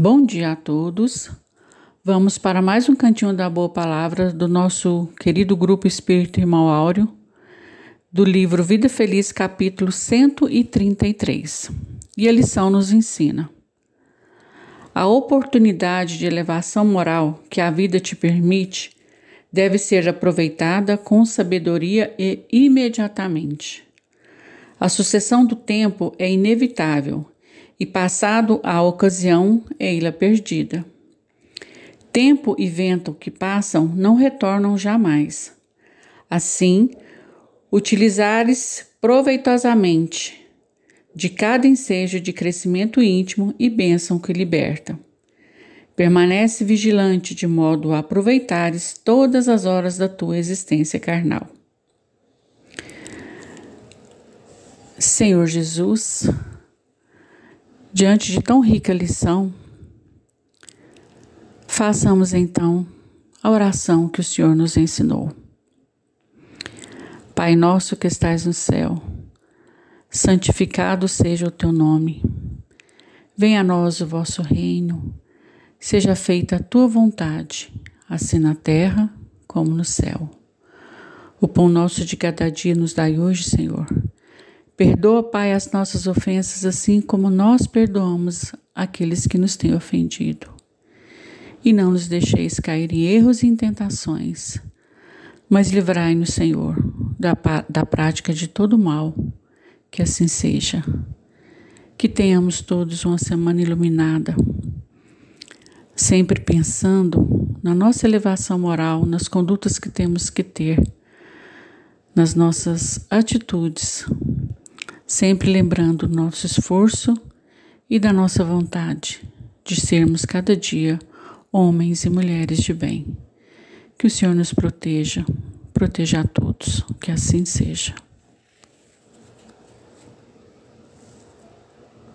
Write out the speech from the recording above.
Bom dia a todos. Vamos para mais um cantinho da boa palavra do nosso querido grupo Espírito Irmão Áureo, do livro Vida Feliz, capítulo 133. E a lição nos ensina: a oportunidade de elevação moral que a vida te permite deve ser aproveitada com sabedoria e imediatamente. A sucessão do tempo é inevitável e passado a ocasião, ei-la perdida. Tempo e vento que passam não retornam jamais. Assim, utilizares proveitosamente de cada ensejo de crescimento íntimo e bênção que liberta. Permanece vigilante de modo a aproveitares todas as horas da tua existência carnal. Senhor Jesus, Diante de tão rica lição, façamos então a oração que o Senhor nos ensinou. Pai nosso que estais no céu, santificado seja o teu nome. Venha a nós o vosso reino. Seja feita a tua vontade, assim na terra como no céu. O pão nosso de cada dia nos dai hoje, Senhor Perdoa, Pai, as nossas ofensas, assim como nós perdoamos aqueles que nos têm ofendido. E não nos deixeis cair em erros e em tentações, mas livrai-nos, Senhor, da, da prática de todo mal. Que assim seja. Que tenhamos todos uma semana iluminada, sempre pensando na nossa elevação moral, nas condutas que temos que ter, nas nossas atitudes sempre lembrando do nosso esforço e da nossa vontade de sermos cada dia homens e mulheres de bem. Que o Senhor nos proteja, proteja a todos, que assim seja.